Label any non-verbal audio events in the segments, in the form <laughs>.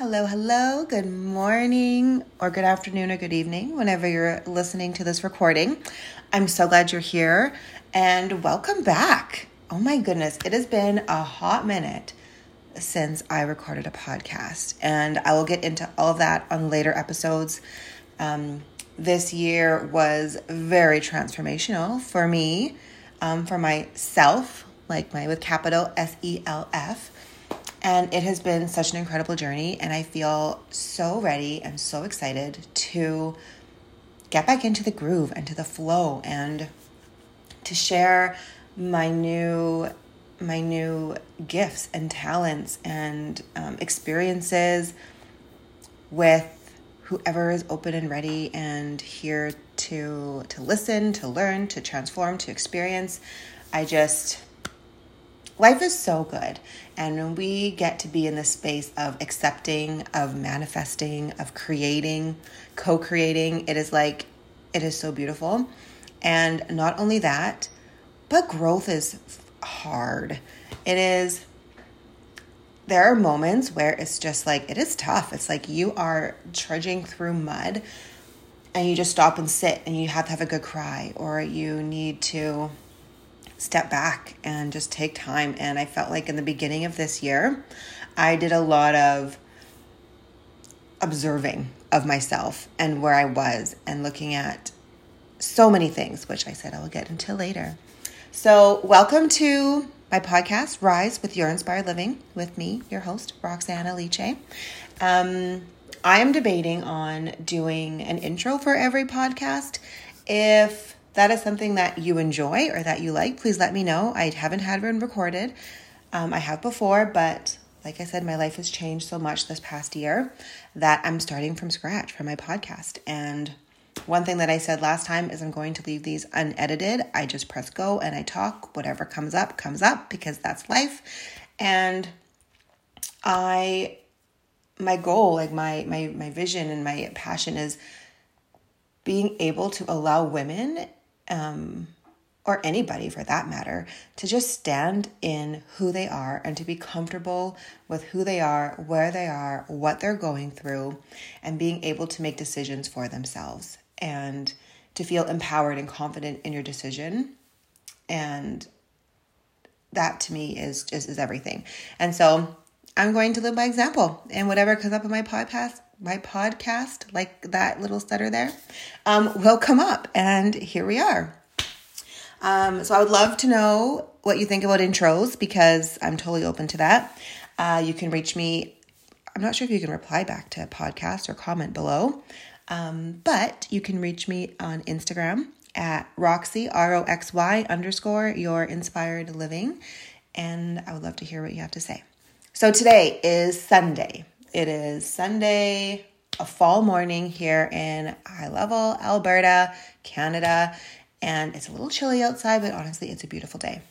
Hello, hello, good morning, or good afternoon, or good evening, whenever you're listening to this recording. I'm so glad you're here and welcome back. Oh my goodness, it has been a hot minute since I recorded a podcast, and I will get into all of that on later episodes. Um, this year was very transformational for me, um, for myself, like my with capital S E L F and it has been such an incredible journey, and I feel so ready and so excited to get back into the groove and to the flow and to share my new my new gifts and talents and um, experiences with whoever is open and ready and here to to listen to learn to transform to experience. I just life is so good. And when we get to be in the space of accepting, of manifesting, of creating, co creating, it is like, it is so beautiful. And not only that, but growth is hard. It is, there are moments where it's just like, it is tough. It's like you are trudging through mud and you just stop and sit and you have to have a good cry or you need to step back and just take time. And I felt like in the beginning of this year, I did a lot of observing of myself and where I was and looking at so many things, which I said I will get into later. So, welcome to my podcast, Rise with Your Inspired Living, with me, your host, Roxanne Alice. Um, I am debating on doing an intro for every podcast. If that is something that you enjoy or that you like, please let me know. I haven't had one recorded. Um, I have before, but like I said, my life has changed so much this past year that I'm starting from scratch for my podcast. And one thing that I said last time is I'm going to leave these unedited. I just press go and I talk. Whatever comes up, comes up because that's life. And I, my goal, like my my my vision and my passion is being able to allow women um, or anybody for that matter, to just stand in who they are and to be comfortable with who they are, where they are, what they're going through, and being able to make decisions for themselves and to feel empowered and confident in your decision. And that to me is just is everything. And so I'm going to live by example and whatever comes up in my podcast, my podcast, like that little stutter there, um, will come up. And here we are. Um, so I would love to know what you think about intros because I'm totally open to that. Uh, you can reach me. I'm not sure if you can reply back to a podcast or comment below, um, but you can reach me on Instagram at Roxy, R O X Y underscore your inspired living. And I would love to hear what you have to say. So today is Sunday. It is Sunday, a fall morning here in High Level, Alberta, Canada and it's a little chilly outside, but honestly, it's a beautiful day.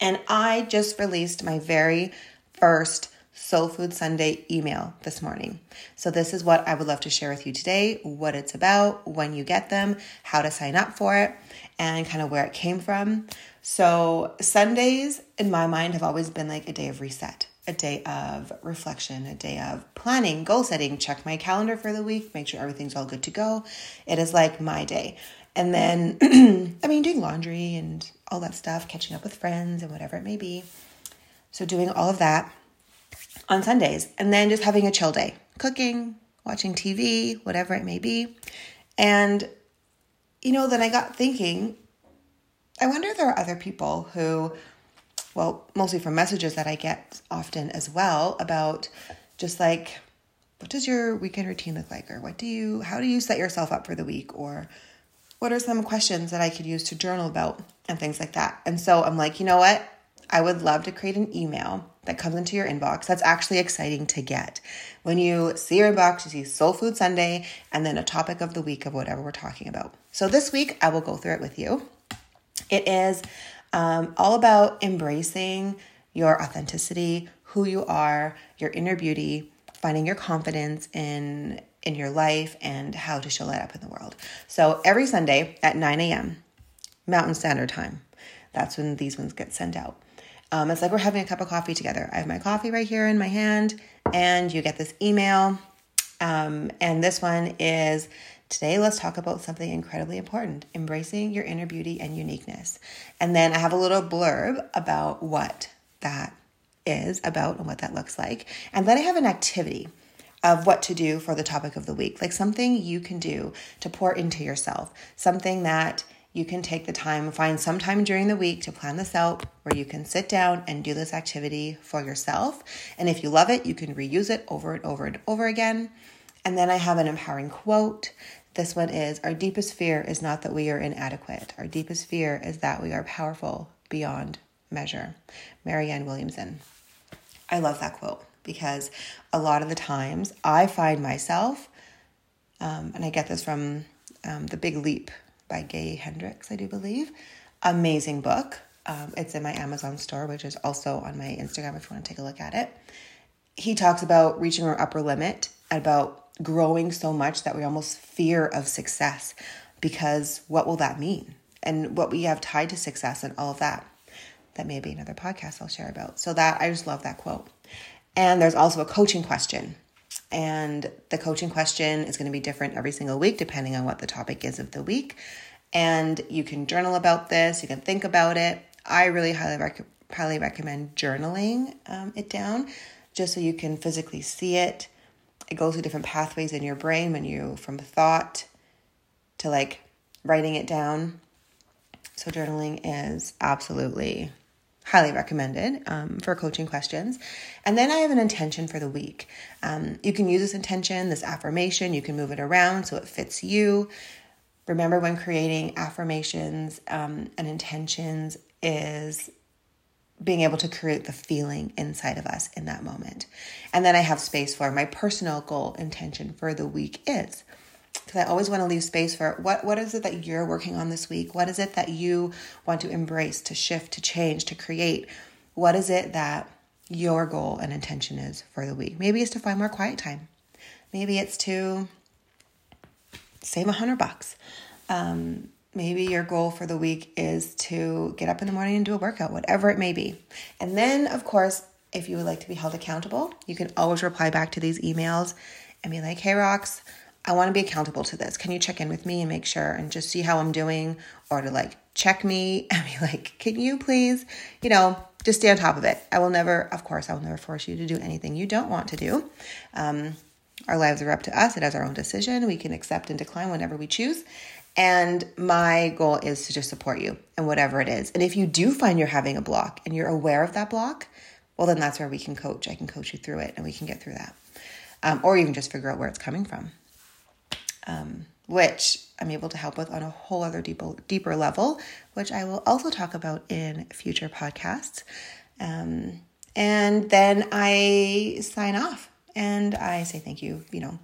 And I just released my very first Soul Food Sunday email this morning. So, this is what I would love to share with you today what it's about, when you get them, how to sign up for it, and kind of where it came from. So, Sundays in my mind have always been like a day of reset, a day of reflection, a day of planning, goal setting, check my calendar for the week, make sure everything's all good to go. It is like my day. And then, <clears throat> I mean, doing laundry and all that stuff, catching up with friends and whatever it may be. So, doing all of that on Sundays. And then just having a chill day, cooking, watching TV, whatever it may be. And, you know, then I got thinking, I wonder if there are other people who, well, mostly from messages that I get often as well about just like, what does your weekend routine look like? Or what do you, how do you set yourself up for the week? Or, what are some questions that I could use to journal about and things like that. And so I'm like, you know what? I would love to create an email that comes into your inbox that's actually exciting to get. When you see your inbox, you see Soul Food Sunday and then a topic of the week of whatever we're talking about. So this week, I will go through it with you. It is um, all about embracing your authenticity, who you are, your inner beauty, finding your confidence in in your life and how to show that up in the world. So every Sunday at 9 a.m. Mountain Standard Time, that's when these ones get sent out. Um, it's like we're having a cup of coffee together. I have my coffee right here in my hand, and you get this email. Um, and this one is today, let's talk about something incredibly important embracing your inner beauty and uniqueness. And then I have a little blurb about what that is about and what that looks like. And then I have an activity of what to do for the topic of the week, like something you can do to pour into yourself, something that you can take the time, find some time during the week to plan this out where you can sit down and do this activity for yourself. And if you love it, you can reuse it over and over and over again. And then I have an empowering quote. This one is Our deepest fear is not that we are inadequate. Our deepest fear is that we are powerful beyond measure. Marianne Williamson. I love that quote because a lot of the times I find myself, um, and I get this from um, The Big Leap by Gay Hendricks, I do believe. Amazing book. Um, it's in my Amazon store, which is also on my Instagram if you want to take a look at it. He talks about reaching our upper limit, about growing so much that we almost fear of success because what will that mean? And what we have tied to success and all of that. That may be another podcast I'll share about. So that I just love that quote. And there's also a coaching question. And the coaching question is going to be different every single week, depending on what the topic is of the week. And you can journal about this, you can think about it. I really highly, rec- highly recommend journaling um, it down just so you can physically see it. It goes through different pathways in your brain when you, from thought to like writing it down. So, journaling is absolutely highly recommended um, for coaching questions. And then I have an intention for the week. Um, you can use this intention, this affirmation, you can move it around so it fits you. Remember, when creating affirmations um, and intentions, is being able to create the feeling inside of us in that moment. And then I have space for my personal goal intention for the week is because I always want to leave space for what what is it that you're working on this week? What is it that you want to embrace, to shift, to change, to create? What is it that your goal and intention is for the week? Maybe it's to find more quiet time. Maybe it's to save a hundred bucks. Um, maybe your goal for the week is to get up in the morning and do a workout, whatever it may be. And then, of course, if you would like to be held accountable, you can always reply back to these emails and be like, hey, Rocks, I want to be accountable to this. Can you check in with me and make sure and just see how I'm doing or to like check me <laughs> and be like, can you please, you know, just stay on top of it. I will never, of course, I will never force you to do anything you don't want to do. Um, our lives are up to us. It is our own decision. We can accept and decline whenever we choose. And my goal is to just support you and whatever it is. And if you do find you're having a block and you're aware of that block, well, then that's where we can coach. I can coach you through it and we can get through that. Um, or even just figure out where it's coming from um, which I'm able to help with on a whole other deeper, deeper level, which I will also talk about in future podcasts. Um, and then I sign off and I say thank you, you know,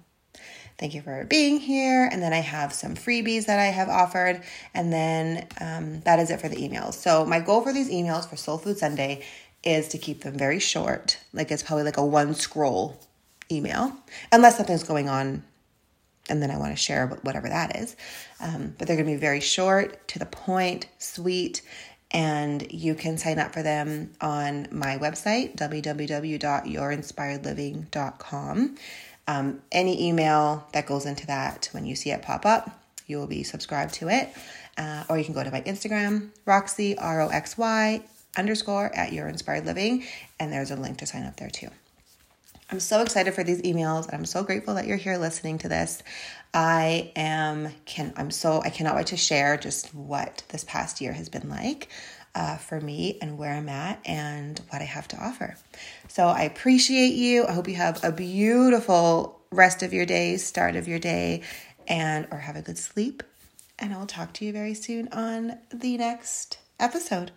thank you for being here. And then I have some freebies that I have offered. And then um, that is it for the emails. So, my goal for these emails for Soul Food Sunday is to keep them very short. Like it's probably like a one scroll email, unless something's going on and then I want to share whatever that is. Um, but they're going to be very short, to the point, sweet, and you can sign up for them on my website, www.yourinspiredliving.com. Um, any email that goes into that, when you see it pop up, you will be subscribed to it. Uh, or you can go to my Instagram, Roxy, R O X Y underscore at Your Inspired Living, and there's a link to sign up there too. I'm so excited for these emails and I'm so grateful that you're here listening to this. I am can I'm so I cannot wait to share just what this past year has been like uh, for me and where I'm at and what I have to offer. So I appreciate you. I hope you have a beautiful rest of your day, start of your day, and or have a good sleep. And I'll talk to you very soon on the next episode.